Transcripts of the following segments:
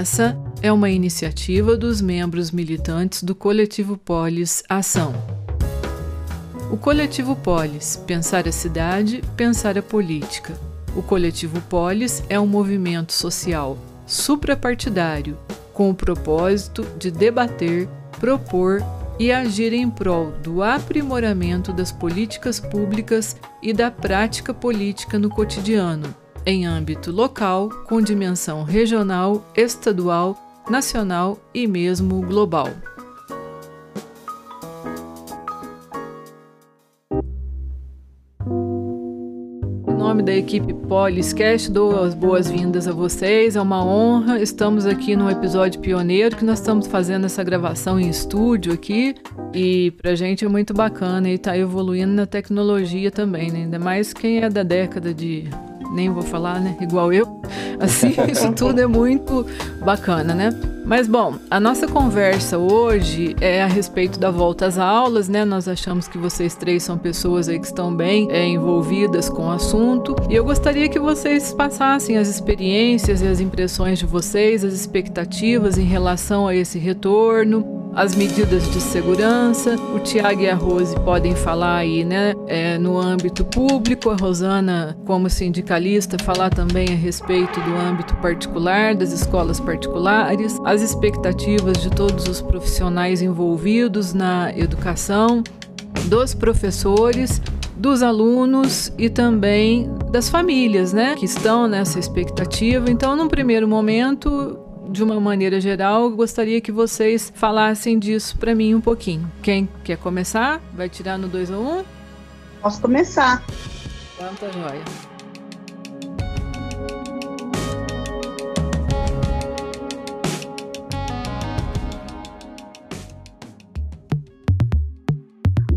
Essa é uma iniciativa dos membros militantes do Coletivo Polis Ação. O Coletivo Polis Pensar a Cidade, Pensar a Política. O Coletivo Polis é um movimento social suprapartidário com o propósito de debater, propor e agir em prol do aprimoramento das políticas públicas e da prática política no cotidiano, em âmbito local, com dimensão regional, estadual, nacional e mesmo global. nome da equipe Poliscast, dou as boas-vindas a vocês. É uma honra. Estamos aqui num episódio pioneiro que nós estamos fazendo essa gravação em estúdio aqui. E pra gente é muito bacana e tá evoluindo na tecnologia também, né? Ainda mais quem é da década de nem vou falar, né? Igual eu. Assim, isso tudo é muito bacana, né? Mas bom, a nossa conversa hoje é a respeito da volta às aulas, né? Nós achamos que vocês três são pessoas aí que estão bem é, envolvidas com o assunto e eu gostaria que vocês passassem as experiências e as impressões de vocês, as expectativas em relação a esse retorno, as medidas de segurança. O Tiago e a Rose podem falar aí, né, é, no âmbito público, a Rosana, como sindicalista, falar também a respeito do âmbito particular, das escolas particulares, as expectativas de todos os profissionais envolvidos na educação, dos professores, dos alunos e também das famílias, né, que estão nessa expectativa. Então, num primeiro momento, de uma maneira geral, gostaria que vocês falassem disso para mim um pouquinho. Quem quer começar? Vai tirar no 2 ou 1? Um? Posso começar. Tá joia.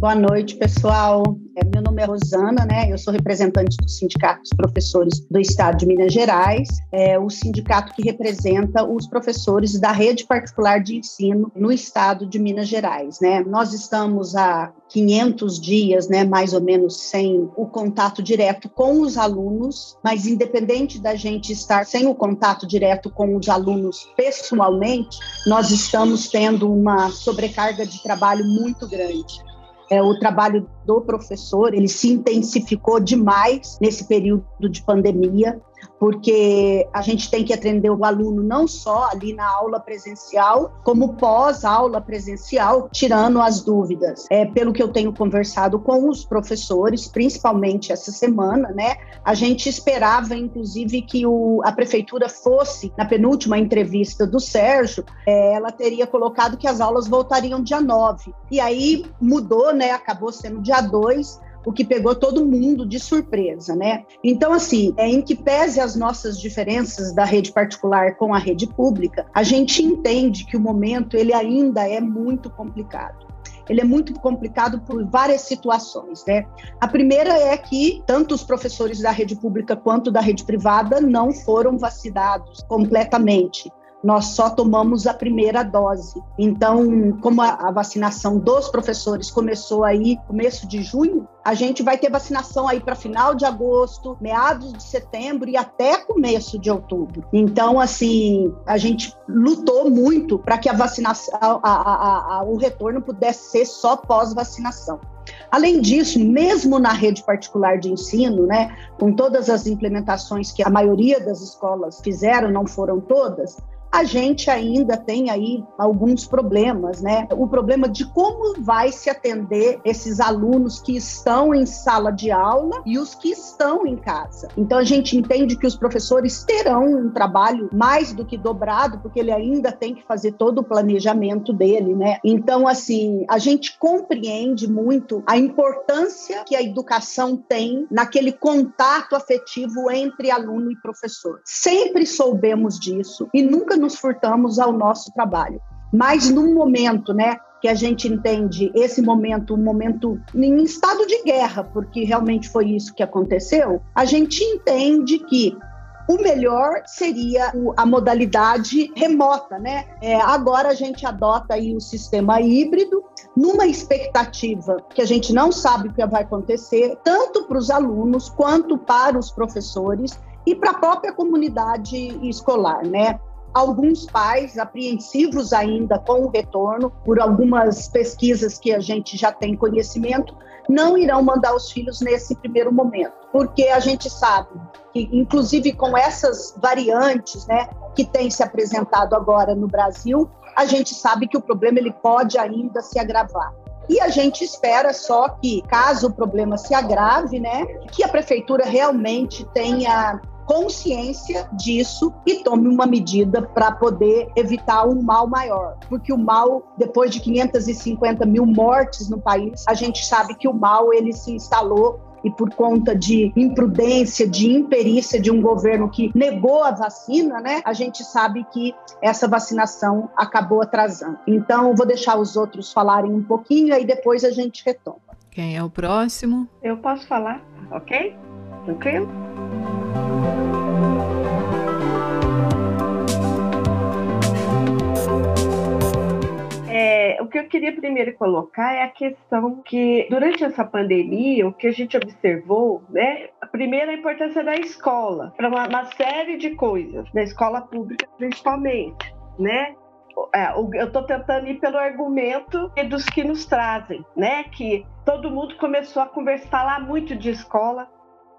Boa noite, pessoal. É, meu nome é Rosana, né? Eu sou representante do Sindicato dos Professores do Estado de Minas Gerais, é o sindicato que representa os professores da rede particular de ensino no Estado de Minas Gerais, né? Nós estamos há 500 dias, né, mais ou menos, sem o contato direto com os alunos, mas independente da gente estar sem o contato direto com os alunos pessoalmente, nós estamos tendo uma sobrecarga de trabalho muito grande. É, o trabalho do professor ele se intensificou demais nesse período de pandemia porque a gente tem que atender o aluno não só ali na aula presencial, como pós-aula presencial, tirando as dúvidas. É, pelo que eu tenho conversado com os professores, principalmente essa semana, né, a gente esperava, inclusive, que o, a prefeitura fosse, na penúltima entrevista do Sérgio, é, ela teria colocado que as aulas voltariam dia 9. E aí mudou, né, acabou sendo dia 2, o que pegou todo mundo de surpresa, né? Então, assim, é, em que pese as nossas diferenças da rede particular com a rede pública, a gente entende que o momento ele ainda é muito complicado ele é muito complicado por várias situações, né? A primeira é que tanto os professores da rede pública quanto da rede privada não foram vacinados completamente nós só tomamos a primeira dose. Então, como a, vacinação dos professores começou aí começo de junho, a gente vai ter vacinação aí para final de agosto, meados de setembro e até começo de outubro. Então, assim, a gente lutou muito para que a vacinação, a, a, o retorno pudesse ser só pós-vacinação. Além disso, mesmo na rede particular de ensino, né, com todas as implementações que a maioria das escolas fizeram, não foram todas, a gente ainda tem aí alguns problemas, né? O problema de como vai se atender esses alunos que estão em sala de aula e os que estão em casa. Então a gente entende que os professores terão um trabalho mais do que dobrado, porque ele ainda tem que fazer todo o planejamento dele, né? Então assim, a gente compreende muito a importância que a educação tem naquele contato afetivo entre aluno e professor. Sempre soubemos disso e nunca nos furtamos ao nosso trabalho. Mas no momento, né, que a gente entende esse momento, um momento em estado de guerra, porque realmente foi isso que aconteceu, a gente entende que o melhor seria a modalidade remota, né? É, agora a gente adota aí o sistema híbrido, numa expectativa que a gente não sabe o que vai acontecer, tanto para os alunos quanto para os professores e para a própria comunidade escolar, né? Alguns pais apreensivos ainda com o retorno, por algumas pesquisas que a gente já tem conhecimento, não irão mandar os filhos nesse primeiro momento, porque a gente sabe que, inclusive com essas variantes, né, que tem se apresentado agora no Brasil, a gente sabe que o problema ele pode ainda se agravar. E a gente espera só que, caso o problema se agrave, né, que a prefeitura realmente tenha consciência disso e tome uma medida para poder evitar um mal maior. Porque o mal, depois de 550 mil mortes no país, a gente sabe que o mal ele se instalou e por conta de imprudência, de imperícia de um governo que negou a vacina, né, a gente sabe que essa vacinação acabou atrasando. Então, vou deixar os outros falarem um pouquinho e depois a gente retoma. Quem é o próximo? Eu posso falar, ok? Tranquilo? É, o que eu queria primeiro colocar é a questão que, durante essa pandemia, o que a gente observou, né, a primeira a importância da escola, para uma, uma, série de coisas, da escola pública principalmente, né? É, eu estou tentando ir pelo argumento dos que nos trazem, né? Que todo mundo começou a conversar, falar muito de escola,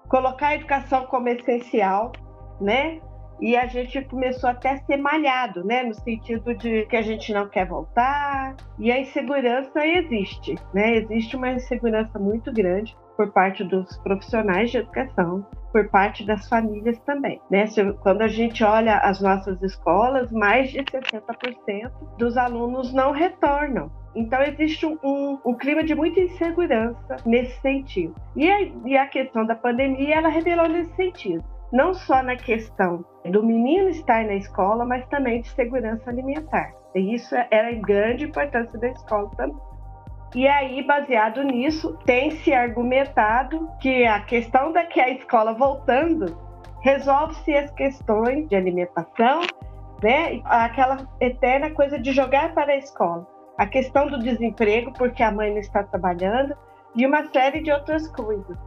colocar a educação como essencial, né? E a gente começou até a ser malhado, né? No sentido de que a gente não quer voltar. E a insegurança existe, né? Existe uma insegurança muito grande por parte dos profissionais de educação, por parte das famílias também. Né? Quando a gente olha as nossas escolas, mais de 60% dos alunos não retornam. Então existe um, um, um, clima de muita insegurança nesse sentido. E a, e a questão da pandemia, ela revelou nesse sentido não só na questão do menino estar na escola, mas também de segurança alimentar. E isso era em grande importância da escola também. E aí, baseado nisso, tem se argumentado que a questão da que a escola voltando resolve-se as questões de alimentação, né? Aquela eterna coisa de jogar para a escola. A questão do desemprego, porque a mãe não está trabalhando, e uma série de outras coisas.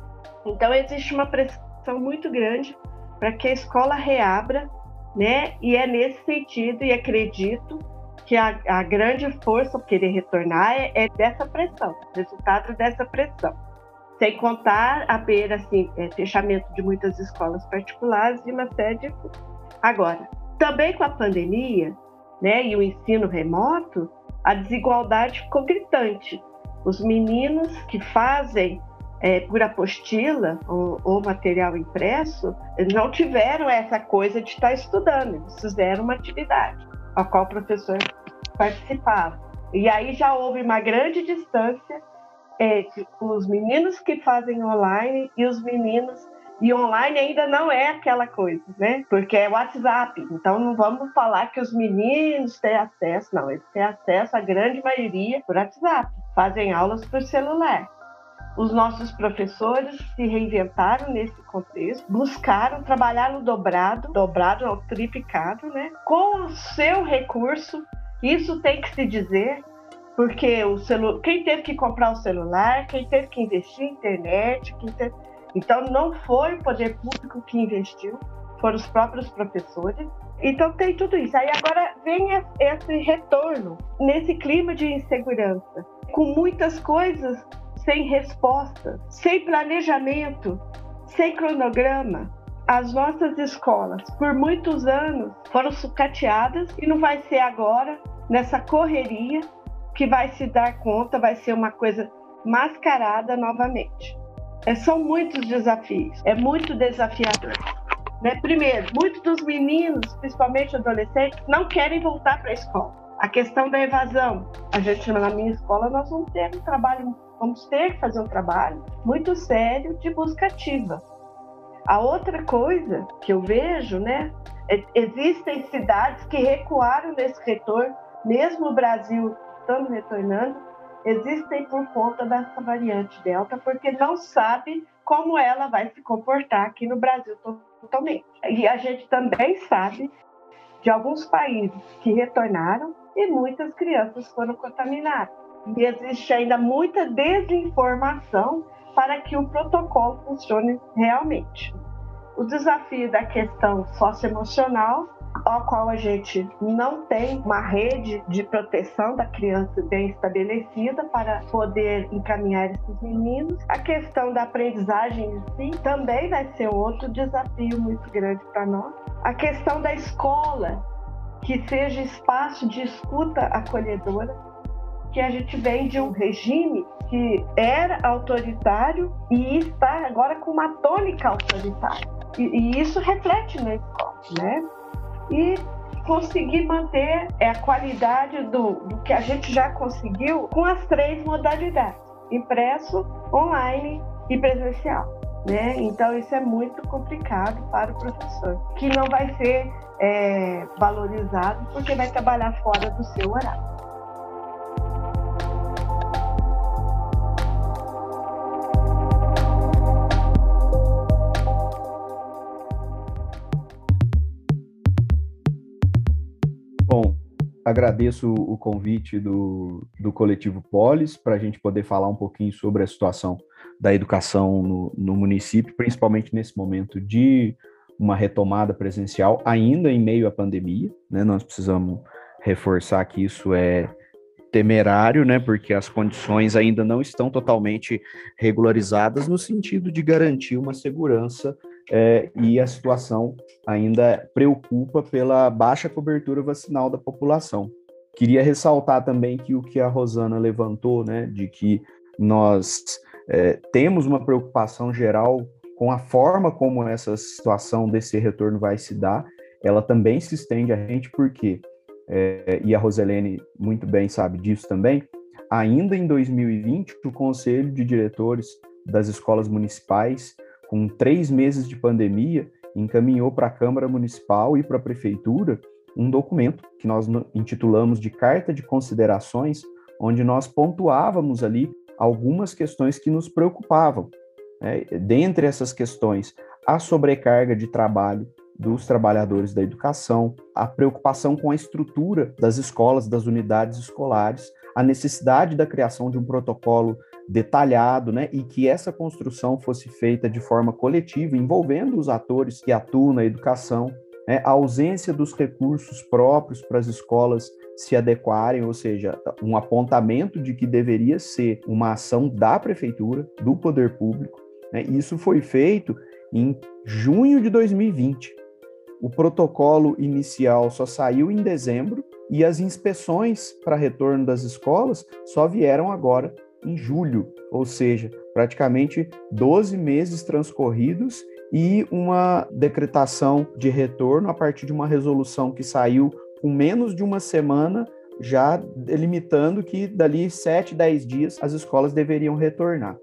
Então, existe uma pressão muito grande para que a escola reabra, né? E é nesse sentido, e acredito que a, a grande força para querer retornar é, é, dessa pressão, resultado dessa pressão. Sem contar a beira, assim, é, fechamento de muitas escolas particulares e uma série de Agora, também com a pandemia, né, e o ensino remoto, a desigualdade ficou gritante. Os meninos que fazem é, por apostila ou, ou, material impresso, não tiveram essa coisa de estar estudando, eles fizeram uma atividade a qual o professor participava. E aí já houve uma grande distância entre os meninos que fazem online e os meninos e online ainda não é aquela coisa, né? Porque é WhatsApp. Então não vamos falar que os meninos têm acesso, não. Eles têm acesso, a grande maioria, por WhatsApp. Fazem aulas por celular. Os nossos professores se reinventaram nesse contexto, buscaram trabalhar no dobrado, dobrado ao triplicado, né? Com o seu recurso, isso tem que se dizer, porque o celu... quem teve que comprar o celular, quem teve que investir em internet, quem teve... então não foi o poder público que investiu, foram os próprios professores. Então tem tudo isso. Aí agora vem esse retorno nesse clima de insegurança, com muitas coisas sem resposta, sem planejamento, sem cronograma. As nossas escolas, por muitos anos, foram sucateadas e não vai ser agora, nessa correria, que vai se dar conta, vai ser uma coisa mascarada novamente. É, são muitos desafios, é muito desafiador. Né? Primeiro, muitos dos meninos, principalmente adolescentes, não querem voltar para a escola. A questão da evasão. A gente, na minha escola, nós vamos ter um trabalho vamos ter que fazer um trabalho muito sério de busca ativa. A outra coisa que eu vejo, né, é, existem cidades que recuaram nesse retorno, mesmo o Brasil estando retornando, existem por conta dessa variante Delta, porque não sabe como ela vai se comportar aqui no Brasil totalmente. E a gente também sabe de alguns países que retornaram e muitas crianças foram contaminadas e existe ainda muita desinformação para que o protocolo funcione realmente. O desafio da questão socioemocional, ao qual a gente não tem uma rede de proteção da criança bem estabelecida para poder encaminhar esses meninos. A questão da aprendizagem em si também vai ser outro desafio muito grande para nós. A questão da escola, que seja espaço de escuta acolhedora, que a gente vem de um regime que era autoritário e está agora com uma tônica autoritária. E, e isso reflete na escola, né? E conseguir manter é, a qualidade do, do que a gente já conseguiu com as três modalidades: impresso, online e presencial. Né? Então isso é muito complicado para o professor, que não vai ser é, valorizado porque vai trabalhar fora do seu horário. Agradeço o convite do, do coletivo Polis para a gente poder falar um pouquinho sobre a situação da educação no, no município, principalmente nesse momento de uma retomada presencial, ainda em meio à pandemia. Né? Nós precisamos reforçar que isso é temerário, né, porque as condições ainda não estão totalmente regularizadas no sentido de garantir uma segurança é, e a situação ainda preocupa pela baixa cobertura vacinal da população. Queria ressaltar também que o que a Rosana levantou, né, de que nós é, temos uma preocupação geral com a forma como essa situação desse retorno vai se dar, ela também se estende a gente, porque, é, e a Roselene muito bem sabe disso também, ainda em 2020, o Conselho de Diretores das Escolas Municipais com três meses de pandemia, encaminhou para a Câmara Municipal e para a Prefeitura um documento que nós intitulamos de Carta de Considerações, onde nós pontuávamos ali algumas questões que nos preocupavam. Né? Dentre essas questões, a sobrecarga de trabalho dos trabalhadores da educação, a preocupação com a estrutura das escolas, das unidades escolares, a necessidade da criação de um protocolo detalhado, né, e que essa construção fosse feita de forma coletiva, envolvendo os atores que atuam na educação, né, a ausência dos recursos próprios para as escolas se adequarem, ou seja, um apontamento de que deveria ser uma ação da prefeitura, do poder público. Né, isso foi feito em junho de 2020. O protocolo inicial só saiu em dezembro e as inspeções para retorno das escolas só vieram agora em julho, ou seja, praticamente 12 meses transcorridos e uma decretação de retorno a partir de uma resolução que saiu com menos de uma semana, já delimitando que dali 7, 10 dias as escolas deveriam retornar.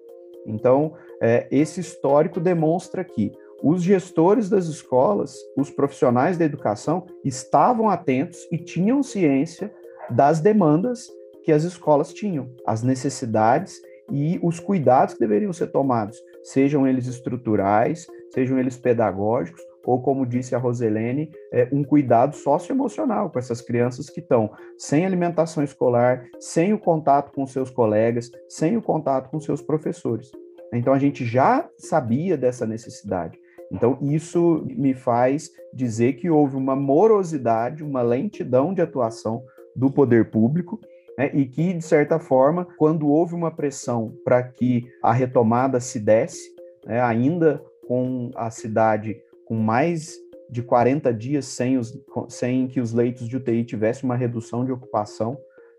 Então, é, esse histórico demonstra que os gestores das escolas, os profissionais da educação, estavam atentos e tinham ciência das demandas que as escolas tinham, as necessidades e os cuidados que deveriam ser tomados, sejam eles estruturais, sejam eles pedagógicos, ou como disse a Roselene, é, um cuidado socioemocional com essas crianças que estão sem alimentação escolar, sem o contato com seus colegas, sem o contato com seus professores. Então a gente já sabia dessa necessidade. Então isso me faz dizer que houve uma morosidade, uma lentidão de atuação do poder público né, e que, de certa forma, quando houve uma pressão para que a retomada se desse, né, ainda com a cidade com mais de 40 dias sem, os, sem que os leitos de UTI tivessem uma redução de ocupação,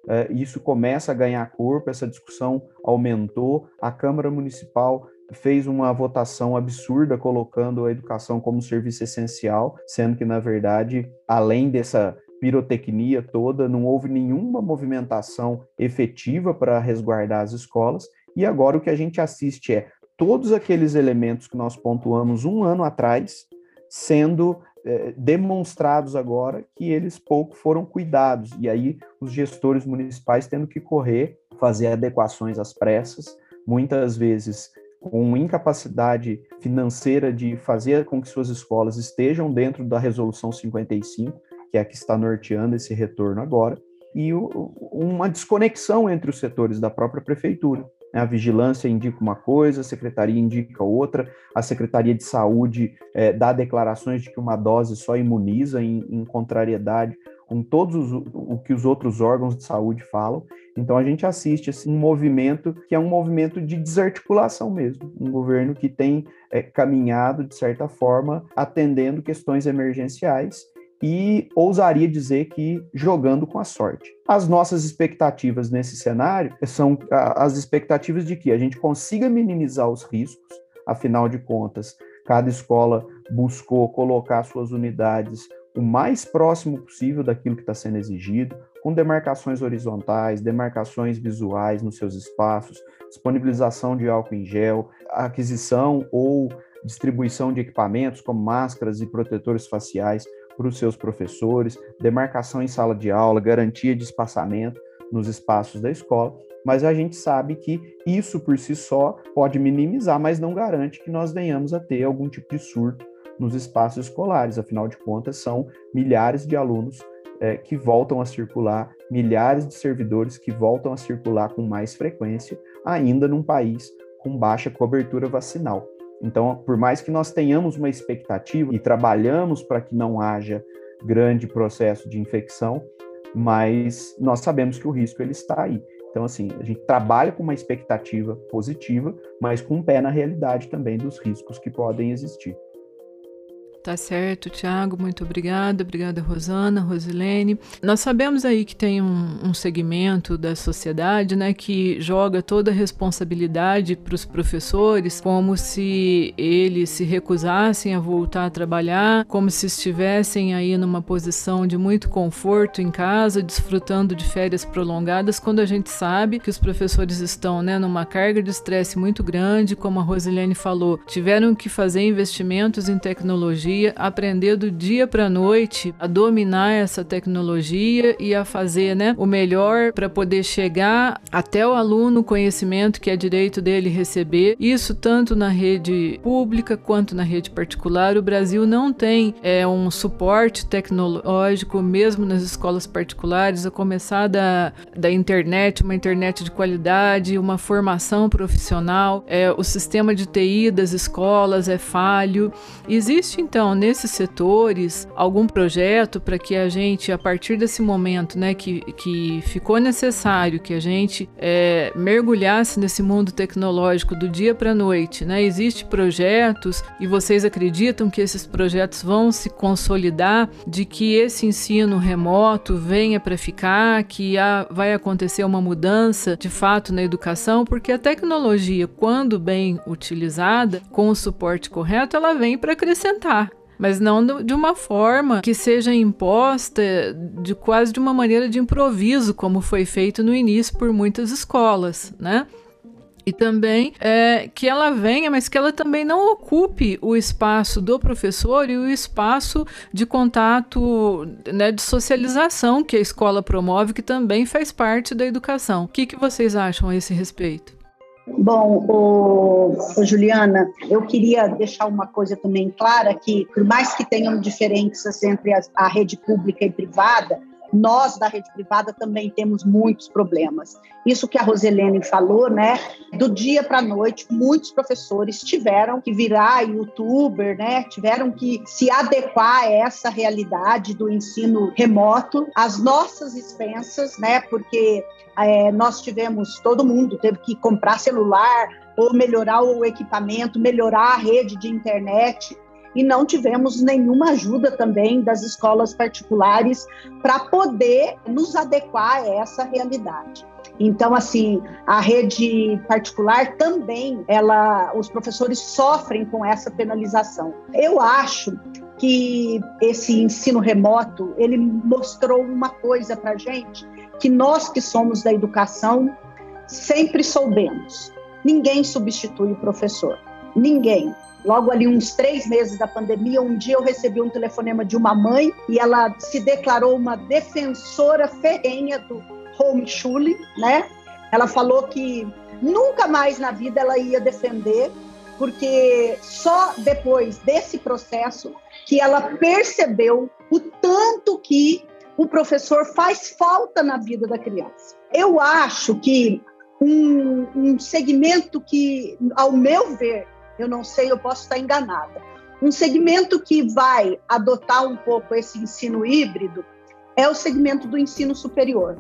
é, isso começa a ganhar corpo, essa discussão aumentou, a Câmara Municipal fez uma votação absurda colocando a educação como serviço essencial, sendo que, na verdade, além dessa pirotecnia toda, não houve nenhuma movimentação efetiva para resguardar as escolas, e agora o que a gente assiste é todos aqueles elementos que nós pontuamos um ano atrás sendo é, demonstrados agora que eles pouco foram cuidados, e aí os gestores municipais tendo que correr, fazer adequações às pressas, muitas vezes com incapacidade financeira de fazer com que suas escolas estejam dentro da resolução 55, que é a que está norteando esse retorno agora, e o, uma desconexão entre os setores da própria prefeitura. A vigilância indica uma coisa, a secretaria indica outra, a Secretaria de Saúde é, dá declarações de que uma dose só imuniza em, em contrariedade com todos os, o que os outros órgãos de saúde falam. Então a gente assiste assim, um movimento que é um movimento de desarticulação mesmo, um governo que tem é, caminhado de certa forma atendendo questões emergenciais e ousaria dizer que jogando com a sorte. As nossas expectativas nesse cenário são as expectativas de que a gente consiga minimizar os riscos, afinal de contas, cada escola buscou colocar suas unidades o mais próximo possível daquilo que está sendo exigido, com demarcações horizontais, demarcações visuais nos seus espaços, disponibilização de álcool em gel, aquisição ou distribuição de equipamentos como máscaras e protetores faciais para os seus professores, demarcação em sala de aula, garantia de espaçamento nos espaços da escola, mas a gente sabe que isso por si só pode minimizar, mas não garante que nós venhamos a ter algum tipo de surto nos espaços escolares. Afinal de contas, são milhares de alunos é, que voltam a circular, milhares de servidores que voltam a circular com mais frequência, ainda num país com baixa cobertura vacinal. Então, por mais que nós tenhamos uma expectativa e trabalhamos para que não haja grande processo de infecção, mas nós sabemos que o risco ele está aí. Então, assim, a gente trabalha com uma expectativa positiva, mas com um pé na realidade também dos riscos que podem existir. Tá certo, Tiago, muito obrigada. Obrigada, Rosana, Rosilene. Nós sabemos aí que tem um, um segmento da sociedade né, que joga toda a responsabilidade para os professores, como se eles se recusassem a voltar a trabalhar, como se estivessem aí numa posição de muito conforto em casa, desfrutando de férias prolongadas, quando a gente sabe que os professores estão né, numa carga de estresse muito grande, como a Rosilene falou, tiveram que fazer investimentos em tecnologia aprender do dia para noite a dominar essa tecnologia e a fazer né, o melhor para poder chegar até o aluno o conhecimento que é direito dele receber. Isso tanto na rede pública quanto na rede particular. O Brasil não tem é, um suporte tecnológico, mesmo nas escolas particulares, a começar da, da internet, uma internet de qualidade, uma formação profissional. É, o sistema de TI das escolas é falho. Existe então então, nesses setores, algum projeto para que a gente, a partir desse momento, né, que, que ficou necessário que a gente é, mergulhasse nesse mundo tecnológico do dia para a noite, né? Existem projetos e vocês acreditam que esses projetos vão se consolidar, de que esse ensino remoto venha para ficar, que a, vai acontecer uma mudança de fato na educação, porque a tecnologia, quando bem utilizada, com o suporte correto, ela vem para acrescentar mas não de uma forma que seja imposta de quase de uma maneira de improviso, como foi feito no início por muitas escolas, né? E também é, que ela venha, mas que ela também não ocupe o espaço do professor e o espaço de contato, né, de socialização que a escola promove, que também faz parte da educação. O que, que vocês acham a esse respeito? Bom, o, o, Juliana, eu queria deixar uma coisa também clara que, por mais que tenham diferenças entre a, a rede pública e privada, nós da rede privada também temos muitos problemas. Isso que a Roselene falou, né? Do dia para a noite, muitos professores tiveram que virar youtuber, né? Tiveram que se adequar a essa realidade do ensino remoto, às nossas expensas, né? Porque é, nós tivemos, todo mundo teve que comprar celular ou melhorar o equipamento, melhorar a rede de internet e não tivemos nenhuma ajuda também das escolas particulares para poder nos adequar a essa realidade. Então, assim, a rede particular também, ela, os professores sofrem com essa penalização. Eu acho que esse ensino remoto ele mostrou uma coisa para gente que nós que somos da educação sempre soubemos. Ninguém substitui o professor. Ninguém. Logo ali, uns três meses da pandemia, um dia eu recebi um telefonema de uma mãe e ela se declarou uma defensora ferrenha do homeschooling, né? Ela falou que nunca mais na vida ela ia defender, porque só depois desse processo que ela percebeu o tanto que o professor faz falta na vida da criança. Eu acho que um, um segmento que, ao meu ver, eu não sei, eu posso estar enganada, um segmento que vai adotar um pouco esse ensino híbrido é o segmento do ensino superior.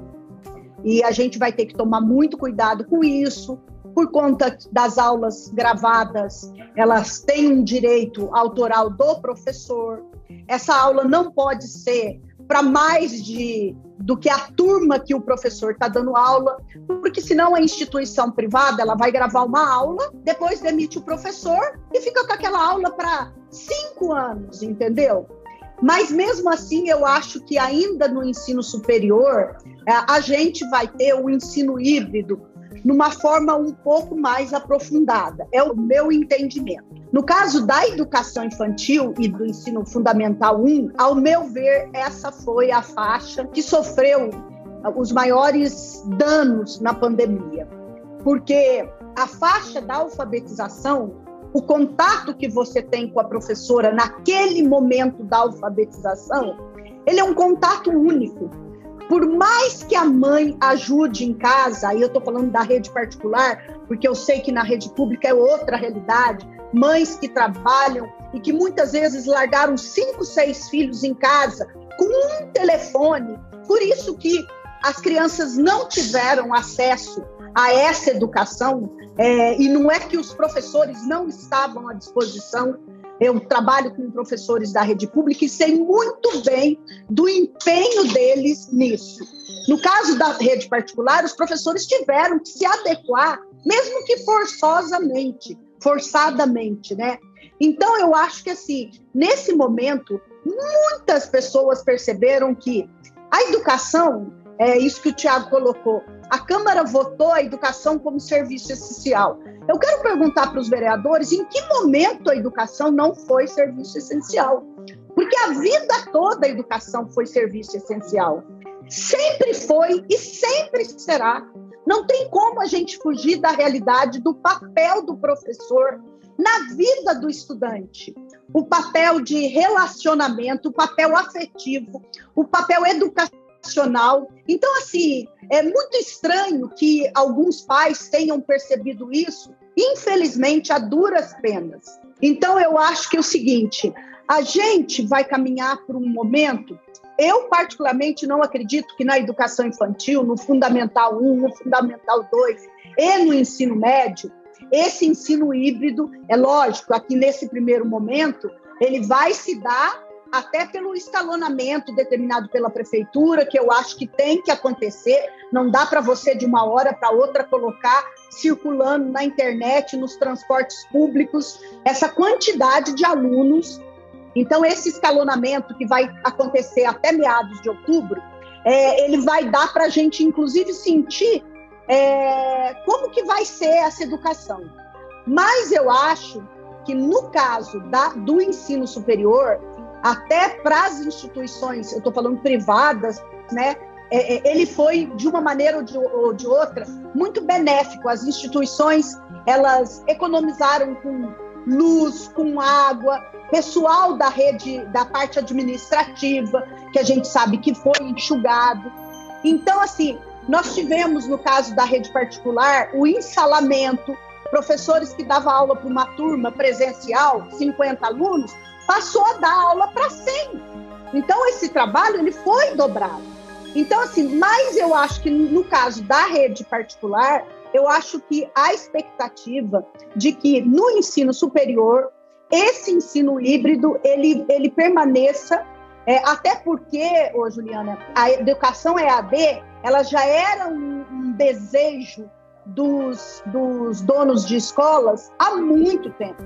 E a gente vai ter que tomar muito cuidado com isso, por conta das aulas gravadas, elas têm um direito autoral do professor. Essa aula não pode ser para mais de do que a turma que o professor está dando aula, porque senão a instituição privada ela vai gravar uma aula, depois demite o professor e fica com aquela aula para cinco anos, entendeu? Mas mesmo assim, eu acho que ainda no ensino superior é, a gente vai ter o ensino híbrido numa forma um pouco mais aprofundada. É o meu entendimento. No caso da educação infantil e do ensino fundamental 1, ao meu ver, essa foi a faixa que sofreu os maiores danos na pandemia. Porque a faixa da alfabetização, o contato que você tem com a professora naquele momento da alfabetização, ele é um contato único por mais que a mãe ajude em casa, aí eu estou falando da rede particular, porque eu sei que na rede pública é outra realidade, mães que trabalham e que muitas vezes largaram cinco, seis filhos em casa com um telefone, por isso que as crianças não tiveram acesso a essa educação, é, e não é que os professores não estavam à disposição, eu trabalho com professores da rede pública e sei muito bem do empenho deles nisso. No caso da rede particular, os professores tiveram que se adequar, mesmo que forçosamente, forçadamente, né? Então, eu acho que, assim, nesse momento, muitas pessoas perceberam que a educação, é isso que o Tiago colocou, a Câmara votou a educação como serviço essencial. Eu quero perguntar para os vereadores em que momento a educação não foi serviço essencial. Porque a vida toda a educação foi serviço essencial. Sempre foi e sempre será. Não tem como a gente fugir da realidade do papel do professor na vida do estudante. O papel de relacionamento, o papel afetivo, o papel educacional. Então, assim, é muito estranho que alguns pais tenham percebido isso, infelizmente, a duras penas. Então, eu acho que é o seguinte: a gente vai caminhar por um momento. Eu, particularmente, não acredito que na educação infantil, no Fundamental 1, no Fundamental 2 e no ensino médio, esse ensino híbrido, é lógico, aqui nesse primeiro momento, ele vai se dar até pelo escalonamento determinado pela prefeitura, que eu acho que tem que acontecer. Não dá para você, de uma hora para outra, colocar circulando na internet, nos transportes públicos, essa quantidade de alunos. Então, esse escalonamento que vai acontecer até meados de outubro, é, ele vai dar para a gente, inclusive, sentir é, como que vai ser essa educação. Mas eu acho que, no caso da, do ensino superior, até para as instituições, eu estou falando privadas, né? É, é, ele foi de uma maneira ou de, ou de outra muito benéfico. As instituições elas economizaram com luz, com água, pessoal da rede, da parte administrativa, que a gente sabe que foi enxugado. Então, assim, nós tivemos, no caso da rede particular, o ensalamento, professores que davam aula para uma turma presencial, 50 alunos, passou a dar aula para 100. Então, esse trabalho ele foi dobrado. Então, assim, mas eu acho que no caso da rede particular, eu acho que a expectativa de que no ensino superior esse ensino híbrido ele, ele permaneça, é, até porque, ô Juliana, a educação EAD ela já era um, um desejo dos, dos donos de escolas há muito tempo.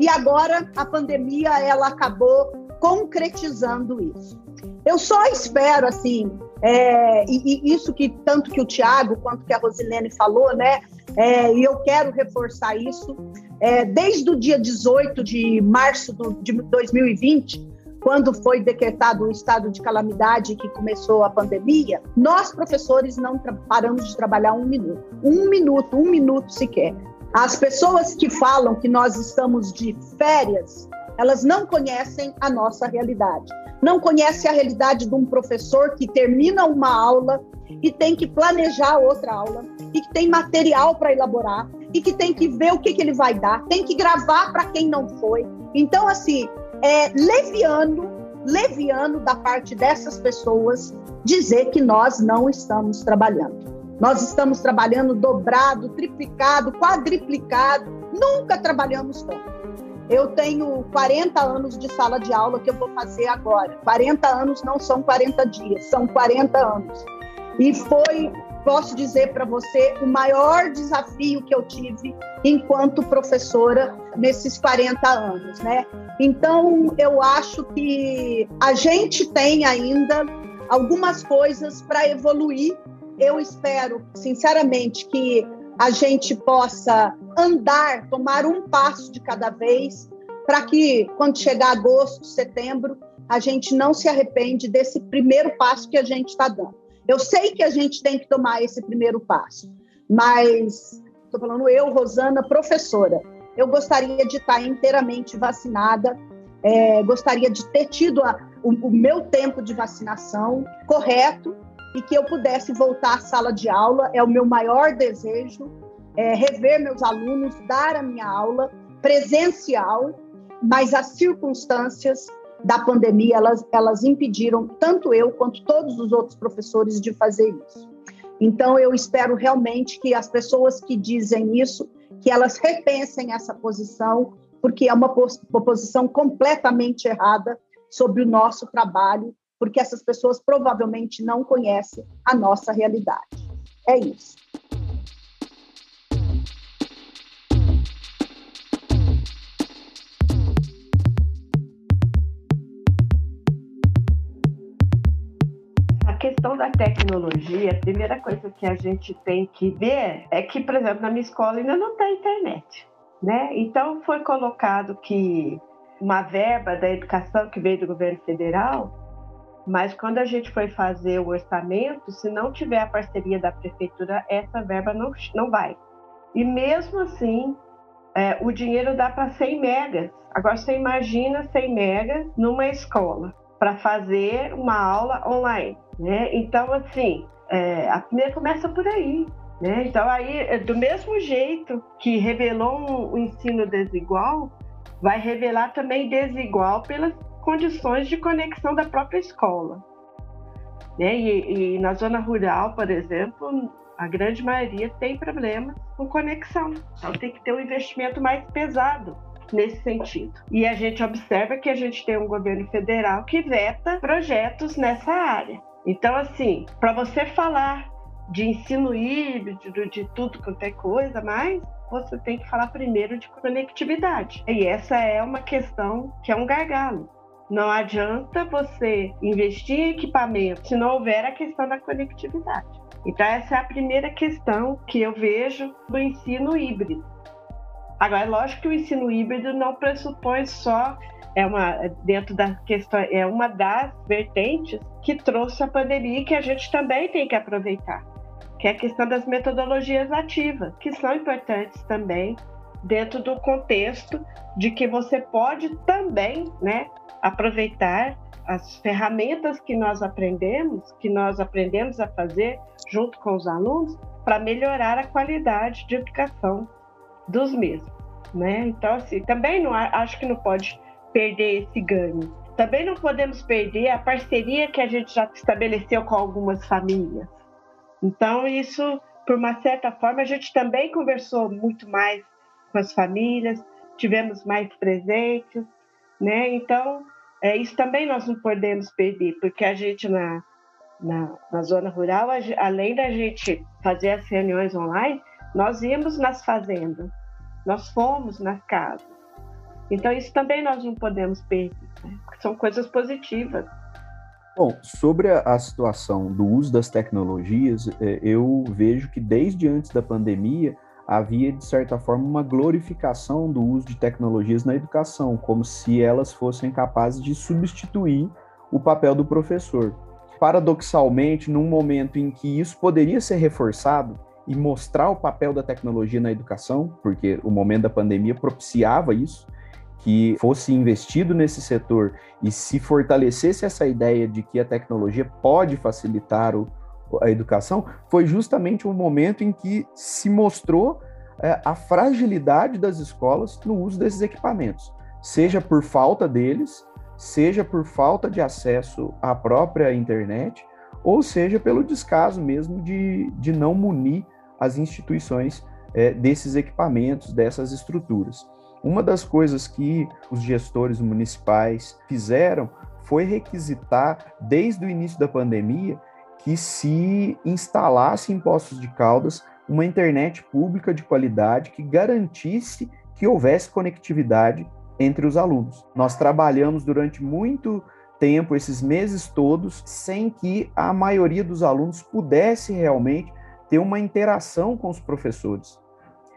E agora a pandemia ela acabou concretizando isso. Eu só espero assim, é, e, e, isso que tanto que o Tiago quanto que a Rosilene falou, né? É, e eu quero reforçar isso. É, desde o dia 18 de março do, de 2020, quando foi decretado o estado de calamidade que começou a pandemia, nós professores não paramos de trabalhar um minuto, um minuto, um minuto sequer. As pessoas que falam que nós estamos de férias, elas não conhecem a nossa realidade. Não conhece a realidade de um professor que termina uma aula e tem que planejar outra aula, e que tem material para elaborar, e que tem que ver o que, que ele vai dar, tem que gravar para quem não foi. Então, assim, é leviano, leviano da parte dessas pessoas dizer que nós não estamos trabalhando. Nós estamos trabalhando dobrado, triplicado, quadriplicado, nunca trabalhamos tanto. Eu tenho 40 anos de sala de aula que eu vou fazer agora. 40 anos não são 40 dias, são 40 anos. E foi, posso dizer para você, o maior desafio que eu tive enquanto professora nesses 40 anos, né? Então, eu acho que a gente tem ainda algumas coisas para evoluir. Eu espero, sinceramente, que a gente possa andar, tomar um passo de cada vez, para que quando chegar agosto, setembro, a gente não se arrepende desse primeiro passo que a gente está dando. Eu sei que a gente tem que tomar esse primeiro passo, mas estou falando eu, Rosana, professora. Eu gostaria de estar inteiramente vacinada, é, gostaria de ter tido a, o, o meu tempo de vacinação correto e que eu pudesse voltar à sala de aula. É o meu maior desejo, é, rever meus alunos, dar a minha aula presencial, mas as circunstâncias da pandemia, elas, elas impediram tanto eu quanto todos os outros professores de fazer isso. Então, eu espero realmente que as pessoas que dizem isso, que elas repensem essa posição, porque é uma, uma posição completamente errada sobre o nosso trabalho, porque essas pessoas provavelmente não conhecem a nossa realidade. É isso. questão da tecnologia, a primeira coisa que a gente tem que ver é que, por exemplo, na minha escola ainda não tem internet. Né? Então foi colocado que uma verba da educação que veio do governo federal, mas quando a gente foi fazer o orçamento, se não tiver a parceria da prefeitura, essa verba não, não vai. E mesmo assim, é, o dinheiro dá para 100 megas. Agora você imagina 100 megas numa escola para fazer uma aula online. Né? Então, assim, é, a primeira começa por aí. Né? Então, aí, é, do mesmo jeito que revelou um, um ensino desigual, vai revelar também desigual pelas condições de conexão da própria escola. Né? E, e, na zona rural, por exemplo, a grande maioria tem problemas com conexão. Então tem que ter um investimento mais pesado nesse sentido. E a gente observa que a gente tem um governo federal que veta projetos nessa área. Então, assim, para você falar de ensino híbrido, de tudo quanto é coisa, mas você tem que falar primeiro de conectividade. E essa é uma questão que é um gargalo. Não adianta você investir em equipamento se não houver a questão da conectividade. Então, essa é a primeira questão que eu vejo do ensino híbrido. Agora, é lógico que o ensino híbrido não pressupõe só é uma dentro da questão é uma das vertentes que trouxe a pandemia e que a gente também tem que aproveitar, que é a questão das metodologias ativas, que são importantes também dentro do contexto de que você pode também, né, aproveitar as ferramentas que nós aprendemos, que nós aprendemos a fazer junto com os alunos, para melhorar a qualidade de educação dos mesmos, né? Então, assim, também não acho que não pode perder esse ganho. Também não podemos perder a parceria que a gente já estabeleceu com algumas famílias. Então, isso, por uma certa forma, a gente também conversou muito mais com as famílias, tivemos mais presentes, né? Então, é, isso também nós não podemos perder, porque a gente na, na, na zona rural, a, além da gente fazer as reuniões online, nós íamos nas fazendas, nós fomos nas casas, então, isso também nós não podemos perder, né? são coisas positivas. Bom, sobre a, situação do uso das tecnologias, é, eu vejo que desde antes da pandemia havia, de certa forma, uma glorificação do uso de tecnologias na educação, como se elas fossem capazes de substituir o papel do professor. Paradoxalmente, num momento em que isso poderia ser reforçado e mostrar o papel da tecnologia na educação, porque o momento da pandemia propiciava isso, que fosse investido nesse setor e se fortalecesse essa ideia de que a tecnologia pode facilitar o, a educação, foi justamente o um momento em que se mostrou é, a fragilidade das escolas no uso desses equipamentos, seja por falta deles, seja por falta de acesso à própria internet, ou seja pelo descaso mesmo de, de não munir as instituições é, desses equipamentos, dessas estruturas. Uma das coisas que os gestores municipais fizeram foi requisitar, desde o início da pandemia, que se instalasse em Poços de Caldas uma internet pública de qualidade que garantisse que houvesse conectividade entre os alunos. Nós trabalhamos durante muito tempo, esses meses todos, sem que a maioria dos alunos pudesse realmente ter uma interação com os professores.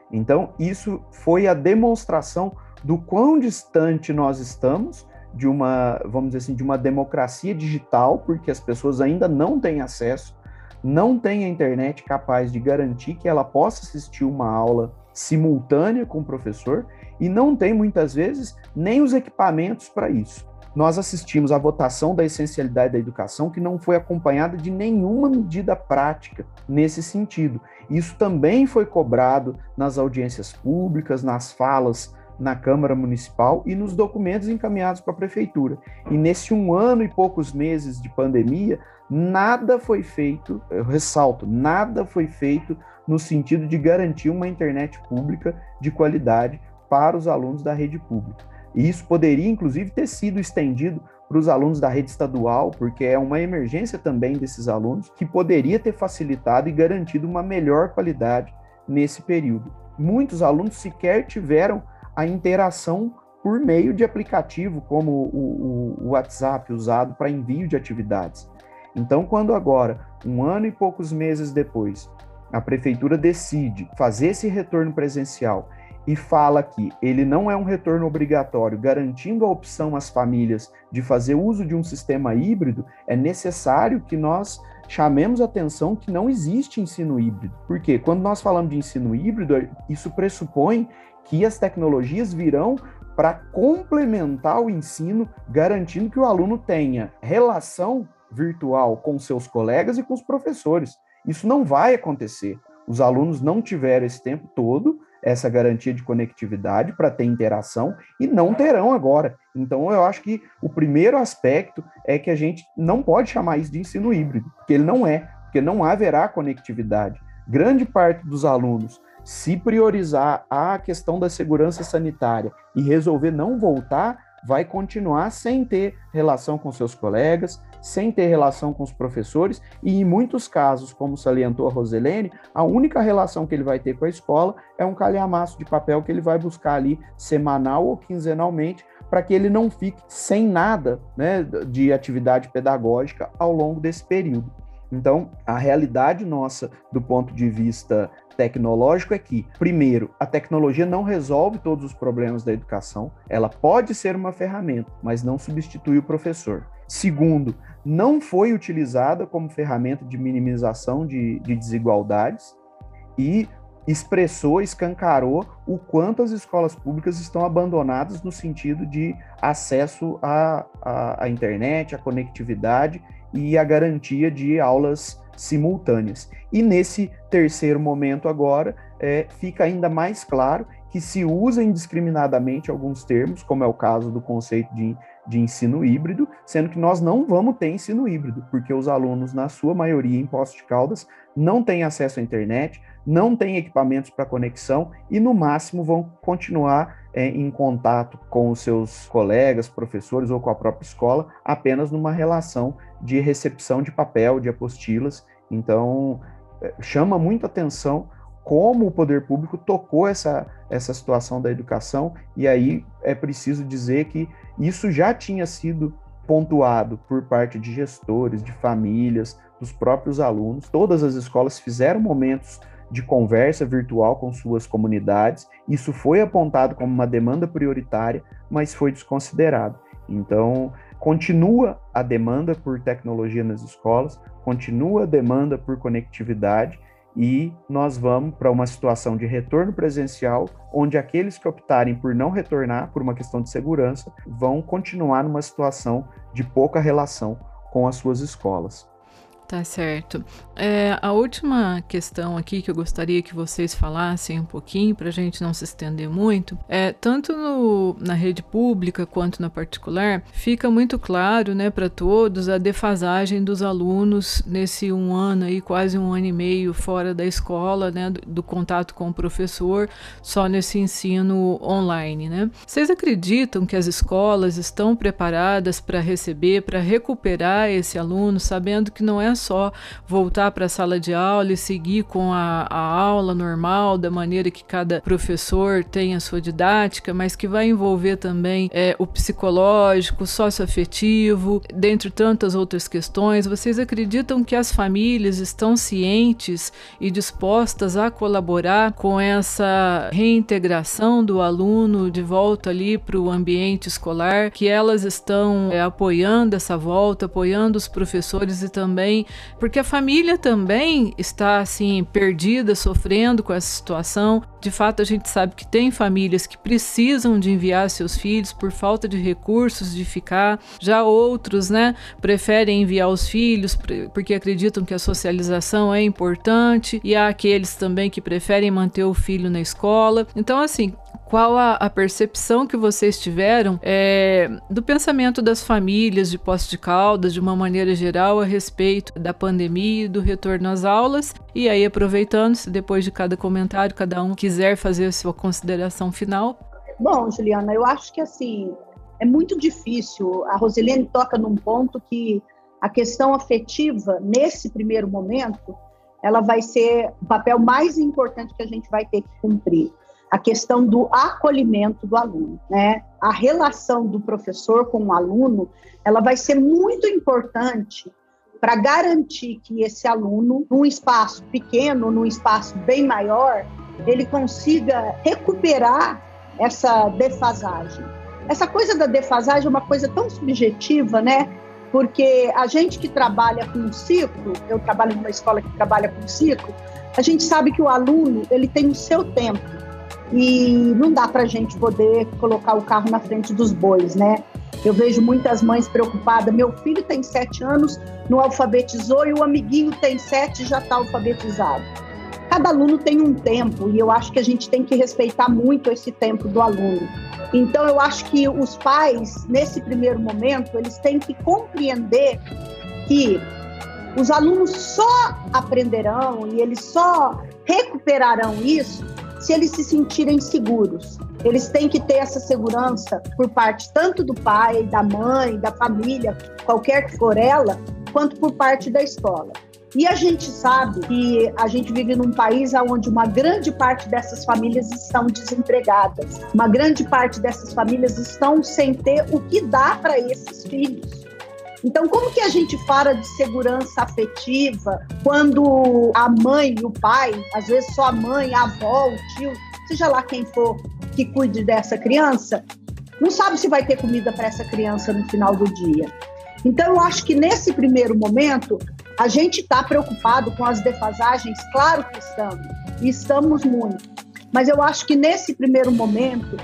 Então, isso foi a demonstração do quão distante nós estamos de uma, vamos dizer assim, de uma democracia digital, porque as pessoas ainda não têm acesso, não têm a internet capaz de garantir que ela possa assistir uma aula simultânea com o professor e não tem muitas vezes nem os equipamentos para isso. Nós assistimos à votação da essencialidade da educação que não foi acompanhada de nenhuma medida prática nesse sentido. Isso também foi cobrado nas audiências públicas, nas falas na Câmara Municipal e nos documentos encaminhados para a Prefeitura. E nesse um ano e poucos meses de pandemia, nada foi feito, eu ressalto, nada foi feito no sentido de garantir uma internet pública de qualidade para os alunos da rede pública. E isso poderia, inclusive, ter sido estendido para os alunos da rede estadual, porque é uma emergência também desses alunos, que poderia ter facilitado e garantido uma melhor qualidade nesse período. Muitos alunos sequer tiveram a interação por meio de aplicativo, como o, o, o WhatsApp, usado para envio de atividades. Então, quando agora, um ano e poucos meses depois, a prefeitura decide fazer esse retorno presencial e fala que ele não é um retorno obrigatório, garantindo a opção às famílias de fazer uso de um sistema híbrido, é necessário que nós chamemos atenção que não existe ensino híbrido. Porque quando nós falamos de ensino híbrido, isso pressupõe que as tecnologias virão para complementar o ensino, garantindo que o aluno tenha relação virtual com seus colegas e com os professores. Isso não vai acontecer. Os alunos não tiveram esse tempo todo essa garantia de conectividade para ter interação e não terão agora. Então, eu acho que o primeiro aspecto é que a gente não pode chamar isso de ensino híbrido, porque ele não é, porque não haverá conectividade. Grande parte dos alunos, se priorizar a questão da segurança sanitária e resolver não voltar, vai continuar sem ter relação com seus colegas, sem ter relação com os professores, e em muitos casos, como salientou a Roselene, a única relação que ele vai ter com a escola é um calhamaço de papel que ele vai buscar ali semanal ou quinzenalmente, para que ele não fique sem nada né, de atividade pedagógica ao longo desse período. Então, a realidade nossa, do ponto de vista tecnológico, é que, primeiro, a tecnologia não resolve todos os problemas da educação, ela pode ser uma ferramenta, mas não substitui o professor. Segundo, não foi utilizada como ferramenta de minimização de, de desigualdades e expressou, escancarou o quanto as escolas públicas estão abandonadas no sentido de acesso à, à, à internet, à conectividade e a garantia de aulas simultâneas. E nesse terceiro momento agora, é, fica ainda mais claro que se usa indiscriminadamente alguns termos, como é o caso do conceito de, de ensino híbrido, sendo que nós não vamos ter ensino híbrido, porque os alunos, na sua maioria, em Poços de Caldas, não têm acesso à internet, não têm equipamentos para conexão e, no máximo, vão continuar é, em contato com os seus colegas, professores ou com a própria escola, apenas numa relação de recepção de papel, de apostilas. Então, é, chama muito atenção como o poder público tocou essa, essa situação da educação, e aí é preciso dizer que isso já tinha sido pontuado por parte de gestores, de famílias, dos próprios alunos. Todas as escolas fizeram momentos de conversa virtual com suas comunidades. Isso foi apontado como uma demanda prioritária, mas foi desconsiderado. Então, continua a demanda por tecnologia nas escolas, continua a demanda por conectividade e nós vamos para uma situação de retorno presencial, onde aqueles que optarem por não retornar por uma questão de segurança vão continuar numa situação de pouca relação com as suas escolas. Tá certo. É, a última questão aqui que eu gostaria que vocês falassem um pouquinho, para a gente não se estender muito, é tanto no, na rede pública quanto na particular, fica muito claro né, para todos a defasagem dos alunos nesse um ano aí, quase um ano e meio fora da escola, né, do, do contato com o professor, só nesse ensino online. Né? Vocês acreditam que as escolas estão preparadas para receber, para recuperar esse aluno, sabendo que não é só voltar para a sala de aula e seguir com a, a aula normal, da maneira que cada professor tem a sua didática, mas que vai envolver também é, o psicológico, o socioafetivo, dentre tantas outras questões. Vocês acreditam que as famílias estão cientes e dispostas a colaborar com essa reintegração do aluno de volta ali para o ambiente escolar, que elas estão é, apoiando essa volta, apoiando os professores e também porque a família também está assim perdida, sofrendo com essa situação. De fato, a gente sabe que tem famílias que precisam de enviar seus filhos por falta de recursos de ficar. Já outros, né, preferem enviar os filhos porque acreditam que a socialização é importante, e há aqueles também que preferem manter o filho na escola. Então, assim, qual a, a, percepção que vocês tiveram é, do pensamento das famílias de Poços de Caldas, de uma maneira geral, a respeito da pandemia e do retorno às aulas. E aí, aproveitando, se depois de cada comentário, cada um quiser fazer a sua consideração final. Bom, Juliana, eu acho que assim, é muito difícil. A Rosilene toca num ponto que a questão afetiva, nesse primeiro momento, ela vai ser o papel mais importante que a gente vai ter que cumprir a questão do acolhimento do aluno, né? A relação do professor com o aluno, ela vai ser muito importante para garantir que esse aluno, num espaço pequeno, num espaço bem maior, ele consiga recuperar essa defasagem. Essa coisa da defasagem é uma coisa tão subjetiva, né? Porque a gente que trabalha com ciclo, eu trabalho numa escola que trabalha com ciclo, a gente sabe que o aluno ele tem o seu tempo e não dá para a gente poder colocar o carro na frente dos bois, né? Eu vejo muitas mães preocupadas. Meu filho tem sete anos, não alfabetizou e o amiguinho tem sete já está alfabetizado. Cada aluno tem um tempo e eu acho que a gente tem que respeitar muito esse tempo do aluno. Então eu acho que os pais nesse primeiro momento eles têm que compreender que os alunos só aprenderão e eles só recuperarão isso se eles se sentirem seguros. Eles têm que ter essa segurança por parte tanto do pai, da mãe, da família, qualquer que for ela, quanto por parte da escola. E a gente sabe que a gente vive num país onde uma grande parte dessas famílias estão desempregadas. Uma grande parte dessas famílias estão sem ter o que dar para esses filhos. Então, como que a gente fala de segurança afetiva quando a mãe e o pai, às vezes só a mãe, a avó, o tio, seja lá quem for que cuide dessa criança, não sabe se vai ter comida para essa criança no final do dia. Então, eu acho que nesse primeiro momento, a gente está preocupado com as defasagens, claro que estamos, e estamos muito. Mas eu acho que nesse primeiro momento,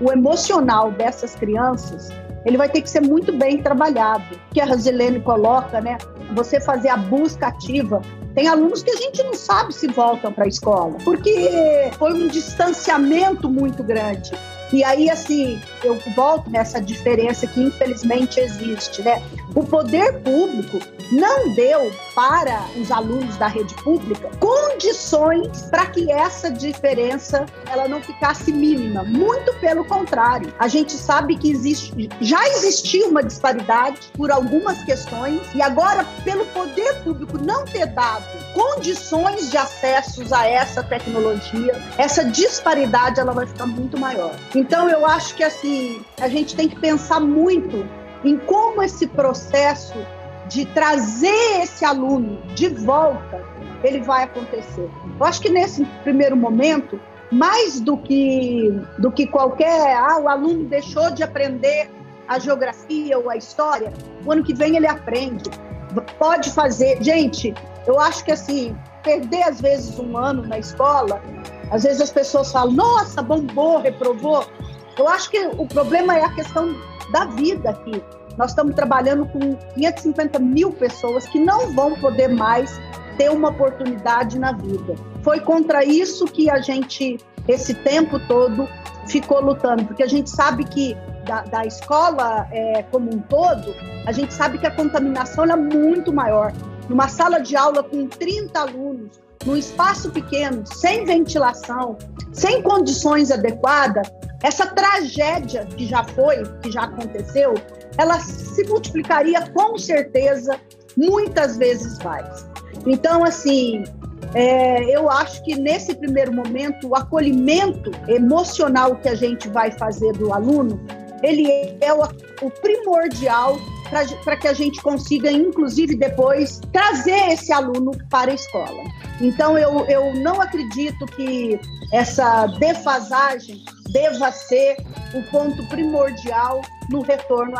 o emocional dessas crianças ele vai ter que ser muito bem trabalhado. Que a Rosilene coloca, né? Você fazer a busca ativa. Tem alunos que a gente não sabe se voltam para a escola, porque foi um distanciamento muito grande. E aí, assim, eu volto nessa diferença que infelizmente existe, né? O poder público não deu para os alunos da rede pública condições para que essa diferença ela não ficasse mínima. Muito pelo contrário, a gente sabe que existe, já existia uma disparidade por algumas questões e agora pelo poder público não ter dado condições de acessos a essa tecnologia, essa disparidade ela vai ficar muito maior. Então eu acho que assim a gente tem que pensar muito em como esse processo de trazer esse aluno de volta, ele vai acontecer. Eu acho que nesse primeiro momento, mais do que do que qualquer, ah, o aluno deixou de aprender a geografia ou a história, o ano que vem ele aprende. Pode fazer, gente, eu acho que assim, perder às vezes um ano na escola, às vezes as pessoas falam, nossa, bombou, reprovou. Eu acho que o problema é a questão da vida aqui. Nós estamos trabalhando com 550 mil pessoas que não vão poder mais ter uma oportunidade na vida. Foi contra isso que a gente, esse tempo todo, ficou lutando, porque a gente sabe que da, da escola é, como um todo, a gente sabe que a contaminação é muito maior. Numa sala de aula com 30 alunos, num espaço pequeno, sem ventilação, sem condições adequadas, essa tragédia que já foi, que já aconteceu, ela se multiplicaria com certeza muitas vezes mais. Então, assim, é, eu acho que nesse primeiro momento, o acolhimento emocional que a gente vai fazer do aluno, ele é o, o primordial para que a gente consiga, inclusive, depois trazer esse aluno para a escola. Então, eu, eu não acredito que essa defasagem deva ser o ponto primordial no retorno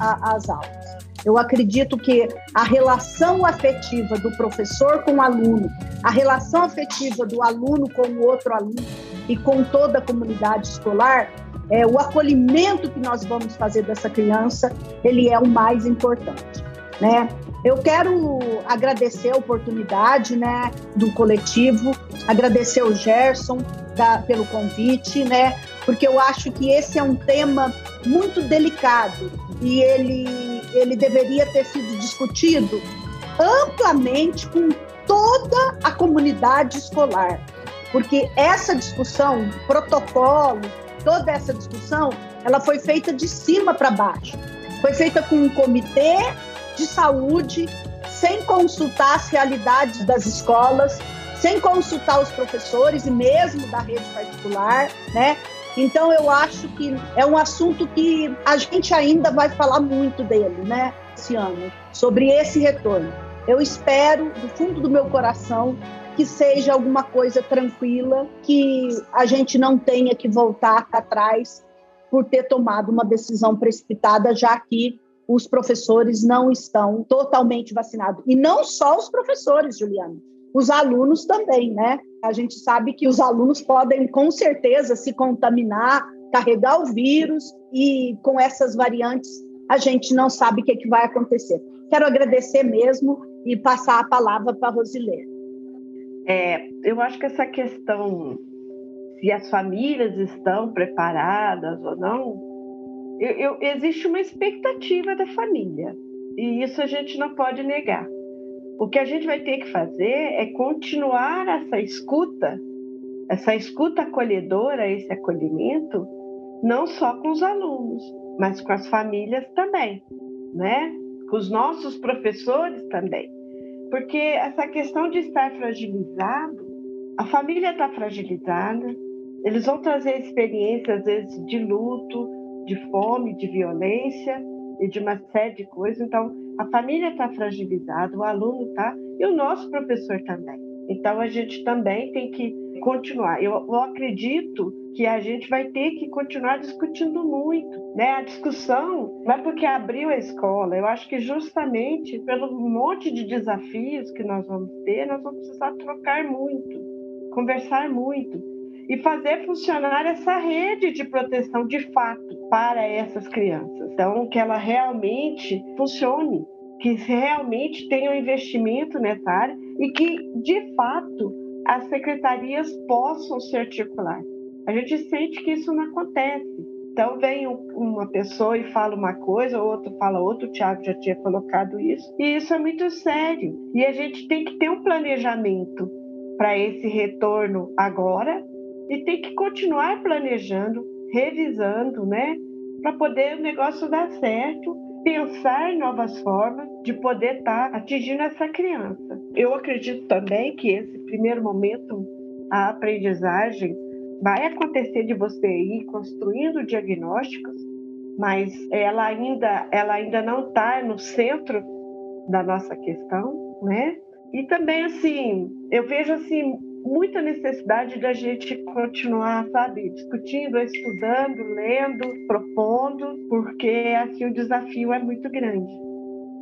às aulas. Eu acredito que a relação afetiva do professor com o aluno, a relação afetiva do aluno com o outro aluno e com toda a comunidade escolar, é, o acolhimento que nós vamos fazer dessa criança, ele é o mais importante, né? Eu quero agradecer a oportunidade, né, do coletivo, agradecer o Gerson da, pelo convite, né, porque eu acho que esse é um tema muito delicado e ele, ele deveria ter sido discutido amplamente com toda a comunidade escolar, porque essa discussão, protocolo, toda essa discussão, ela foi feita de cima para baixo. Foi feita com um comitê de saúde, sem consultar as realidades das escolas, sem consultar os professores e mesmo da rede particular, né? Então, eu acho que é um assunto que a gente ainda vai falar muito dele, né, esse ano, sobre esse retorno. Eu espero, do fundo do meu coração, que seja alguma coisa tranquila, que a gente não tenha que voltar atrás por ter tomado uma decisão precipitada, já que os professores não estão totalmente vacinados. E não só os professores, Juliana, os alunos também, né? A gente sabe que os alunos podem, com certeza, se contaminar, carregar o vírus, e com essas variantes, a gente não sabe o que, é que vai acontecer. Quero agradecer mesmo e passar a palavra para a Rosilene. É, eu acho que essa questão, se as famílias estão preparadas ou não, eu, eu, existe uma expectativa da família, e isso a gente não pode negar. O que a gente vai ter que fazer é continuar essa escuta, essa escuta acolhedora, esse acolhimento, não só com os alunos, mas com as famílias também, né? Com os nossos professores também. Porque essa questão de estar fragilizado, a família está fragilizada, eles vão trazer experiências, às vezes, de luto, de fome, de violência e de uma série de coisas. Então, a família está fragilizada, o aluno está, e o nosso professor também. Então, a gente também tem que continuar. Eu, eu, acredito que a gente vai ter que continuar discutindo muito. Né? A discussão não é porque abriu a escola, eu acho que justamente pelo monte de desafios que nós vamos ter, nós vamos precisar trocar muito, conversar muito e fazer funcionar essa rede de proteção de fato para essas crianças. Então, que ela realmente funcione, que realmente tenha um investimento nessa área e que, de fato, as secretarias possam se articular. A gente sente que isso não acontece. Então vem uma pessoa e fala uma coisa, outro fala outra, o Tiago já tinha colocado isso, e isso é muito sério. E a gente tem que ter um planejamento para esse retorno agora e tem que continuar planejando, revisando, né? Para poder o negócio dar certo, pensar em novas formas de poder estar tá atingindo essa criança. Eu acredito também que esse primeiro momento, a aprendizagem, vai acontecer de você ir construindo diagnósticos, mas ela ainda, ela ainda não está no centro da nossa questão, né? E também assim, eu vejo assim muita necessidade da gente continuar, sabe, discutindo, estudando, lendo, propondo, porque assim o desafio é muito grande.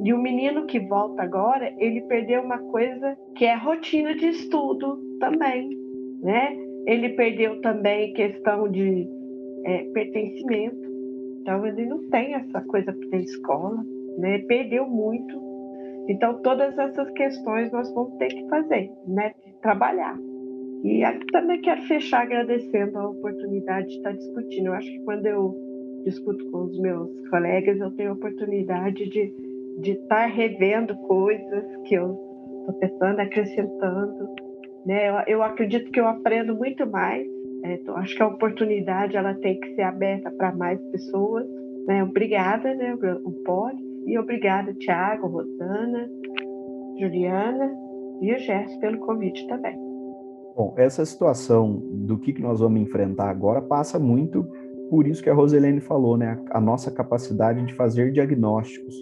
E o menino que volta agora, ele perdeu uma coisa que é rotina de estudo também, né? Ele perdeu também questão de é, pertencimento. Então ele não tem essa coisa da escola, né? Perdeu muito. Então todas essas questões nós vamos ter que fazer, né? Trabalhar. E também quero fechar agradecendo a oportunidade de estar discutindo. Eu acho que quando eu discuto com os meus colegas, eu tenho a oportunidade de, de estar revendo coisas que eu estou pensando, acrescentando. Né? Eu, eu, acredito que eu aprendo muito mais. É, então acho que a oportunidade ela tem que ser aberta para mais pessoas. Né? Obrigada, né, o Poli, e obrigada, Tiago, Rosana, Juliana e o Gerson pelo convite também. Bom, essa situação do que, que nós vamos enfrentar agora passa muito por isso que a Roselene falou, né? A, a nossa capacidade de fazer diagnósticos,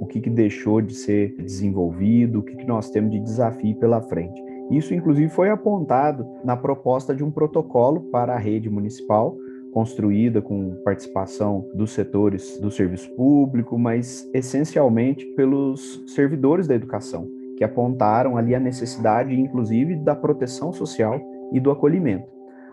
o que, que deixou de ser desenvolvido, o que, que nós temos de desafio pela frente. Isso, inclusive, foi apontado na proposta de um protocolo para a rede municipal, construída com participação dos setores do serviço público, mas essencialmente pelos servidores da educação que apontaram ali a necessidade, inclusive, da proteção social e do acolhimento.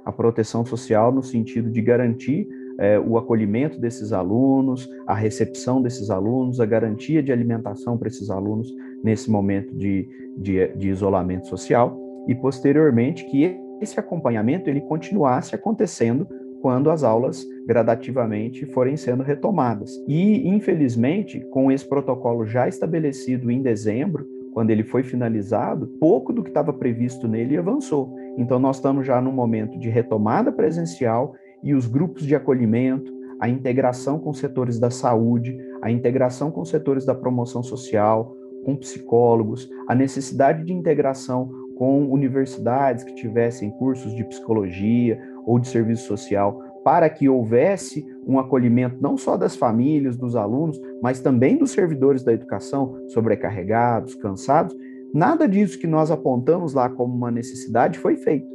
A proteção social no sentido de garantir é, o acolhimento desses alunos, a recepção desses alunos, a garantia de alimentação para esses alunos nesse momento de, de, de isolamento social e, posteriormente, que esse acompanhamento ele continuasse acontecendo quando as aulas gradativamente forem sendo retomadas. E, infelizmente, com esse protocolo já estabelecido em dezembro, quando ele foi finalizado, pouco do que estava previsto nele avançou. Então, nós estamos já num momento de retomada presencial e os grupos de acolhimento, a integração com setores da saúde, a integração com setores da promoção social, com psicólogos, a necessidade de integração com universidades que tivessem cursos de psicologia ou de serviço social para que houvesse um acolhimento não só das famílias, dos alunos, mas também dos servidores da educação, sobrecarregados, cansados, nada disso que nós apontamos lá como uma necessidade foi feito.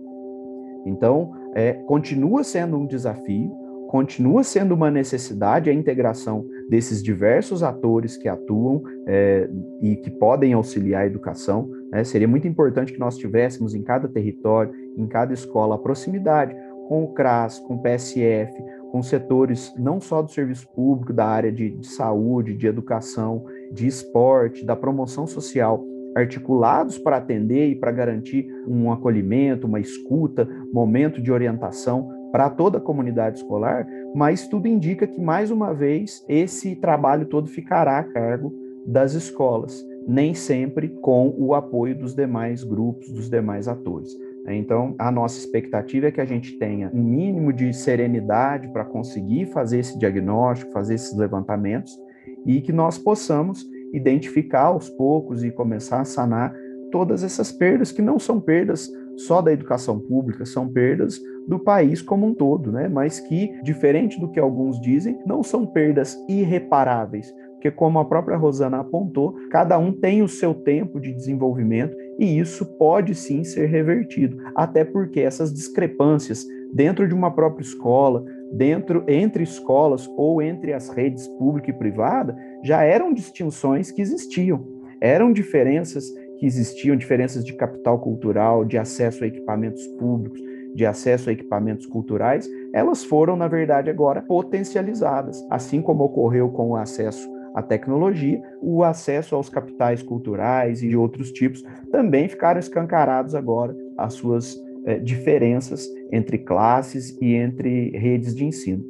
Então, é, continua sendo um desafio, continua sendo uma necessidade a integração desses diversos atores que atuam é, e que podem auxiliar a educação. Né? Seria muito importante que nós tivéssemos em cada território, em cada escola, a proximidade com o CRAS, com o PSF, com setores não só do serviço público, da área de, de saúde, de educação, de esporte, da promoção social, articulados para atender e para garantir um acolhimento, uma escuta, momento de orientação para toda a comunidade escolar, mas tudo indica que, mais uma vez, esse trabalho todo ficará a cargo das escolas, nem sempre com o apoio dos demais grupos, dos demais atores. Então, a nossa expectativa é que a gente tenha um mínimo de serenidade para conseguir fazer esse diagnóstico, fazer esses levantamentos e que nós possamos identificar aos poucos e começar a sanar todas essas perdas que não são perdas só da educação pública, são perdas do país como um todo, né? Mas que, diferente do que alguns dizem, não são perdas irreparáveis, porque como a própria Rosana apontou, cada um tem o seu tempo de desenvolvimento e isso pode sim ser revertido, até porque essas discrepâncias dentro de uma própria escola, dentro entre escolas ou entre as redes pública e privada, já eram distinções que existiam, eram diferenças que existiam, diferenças de capital cultural, de acesso a equipamentos públicos, de acesso a equipamentos culturais, elas foram, na verdade, agora potencializadas, assim como ocorreu com o acesso à tecnologia, o acesso aos capitais culturais e de outros tipos também ficaram escancarados agora as suas eh, diferenças entre classes e entre redes de ensino.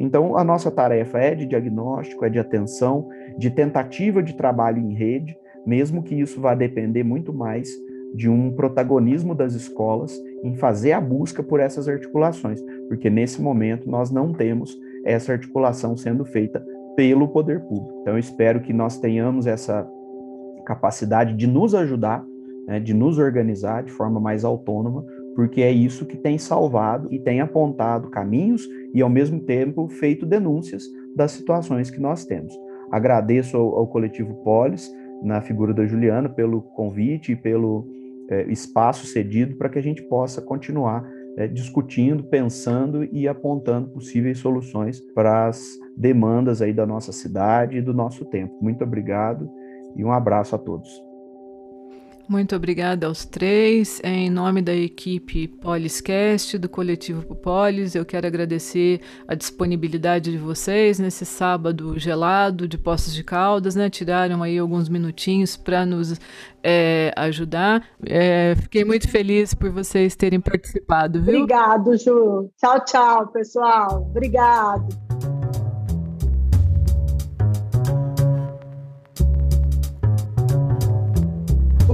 Então, a nossa tarefa é de diagnóstico, é de atenção, de tentativa de trabalho em rede, mesmo que isso vá depender muito mais de um protagonismo das escolas em fazer a busca por essas articulações, porque nesse momento nós não temos essa articulação sendo feita pelo poder público. Então, eu espero que nós tenhamos essa capacidade de nos ajudar, né, de nos organizar de forma mais autônoma, porque é isso que tem salvado e tem apontado caminhos e, ao mesmo tempo, feito denúncias das situações que nós temos. Agradeço ao, ao coletivo Polis, na figura da Juliana, pelo convite e pelo é, espaço cedido para que a gente possa continuar é, discutindo, pensando e apontando possíveis soluções para as demandas aí da nossa cidade e do nosso tempo. Muito obrigado e um abraço a todos. Muito obrigada aos três. Em nome da equipe Poliscast, do coletivo Polis, eu quero agradecer a disponibilidade de vocês nesse sábado gelado de Poços de Caldas, né? Tiraram aí alguns minutinhos para nos é, ajudar. É, fiquei muito feliz por vocês terem participado, viu? Obrigado, Ju. Tchau, tchau, pessoal. Obrigado.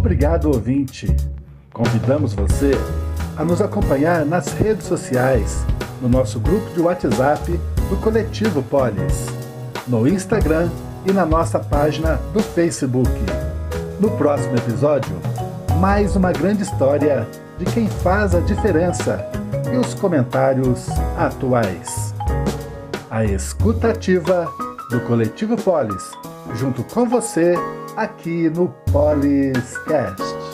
Obrigado, ouvinte. Convidamos você a nos acompanhar nas redes sociais, no nosso grupo de WhatsApp do Coletivo Polis, no Instagram e na nossa página do Facebook. No próximo episódio, mais uma grande história de quem faz a diferença e os comentários atuais. A escutativa do Coletivo Polis, junto com você aqui no Poliscast.